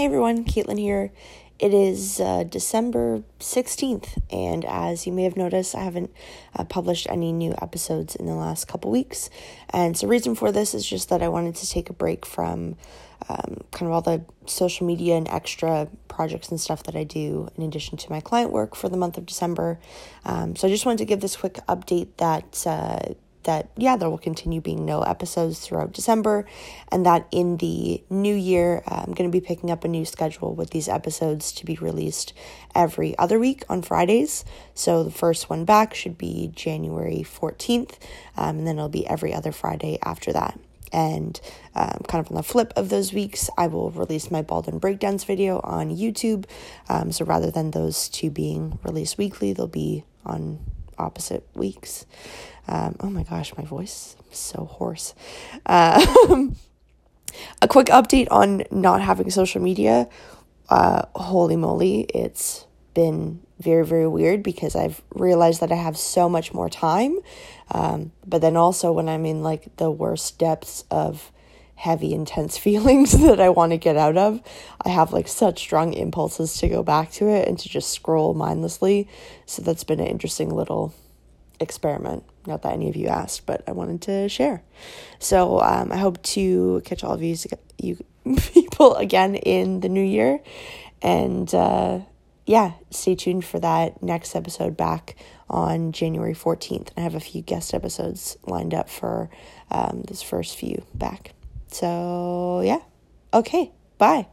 Hey everyone, Caitlin here. It is uh, December 16th, and as you may have noticed, I haven't uh, published any new episodes in the last couple weeks. And so, reason for this is just that I wanted to take a break from um, kind of all the social media and extra projects and stuff that I do in addition to my client work for the month of December. Um, so, I just wanted to give this quick update that. Uh, that yeah there will continue being no episodes throughout december and that in the new year uh, i'm going to be picking up a new schedule with these episodes to be released every other week on fridays so the first one back should be january 14th um, and then it'll be every other friday after that and um, kind of on the flip of those weeks, I will release my Baldwin breakdowns video on YouTube. Um, so rather than those two being released weekly, they'll be on opposite weeks. Um, oh my gosh, my voice is so hoarse. Uh, a quick update on not having social media. Uh, holy moly, it's been very, very weird because I've realized that I have so much more time. Um, but then also, when I'm in like the worst depths of heavy, intense feelings that I want to get out of, I have like such strong impulses to go back to it and to just scroll mindlessly. So that's been an interesting little experiment. Not that any of you asked, but I wanted to share. So um, I hope to catch all of you, you people again in the new year. And uh, yeah, stay tuned for that next episode back on January 14th. I have a few guest episodes lined up for um, this first few back. So yeah, okay, bye.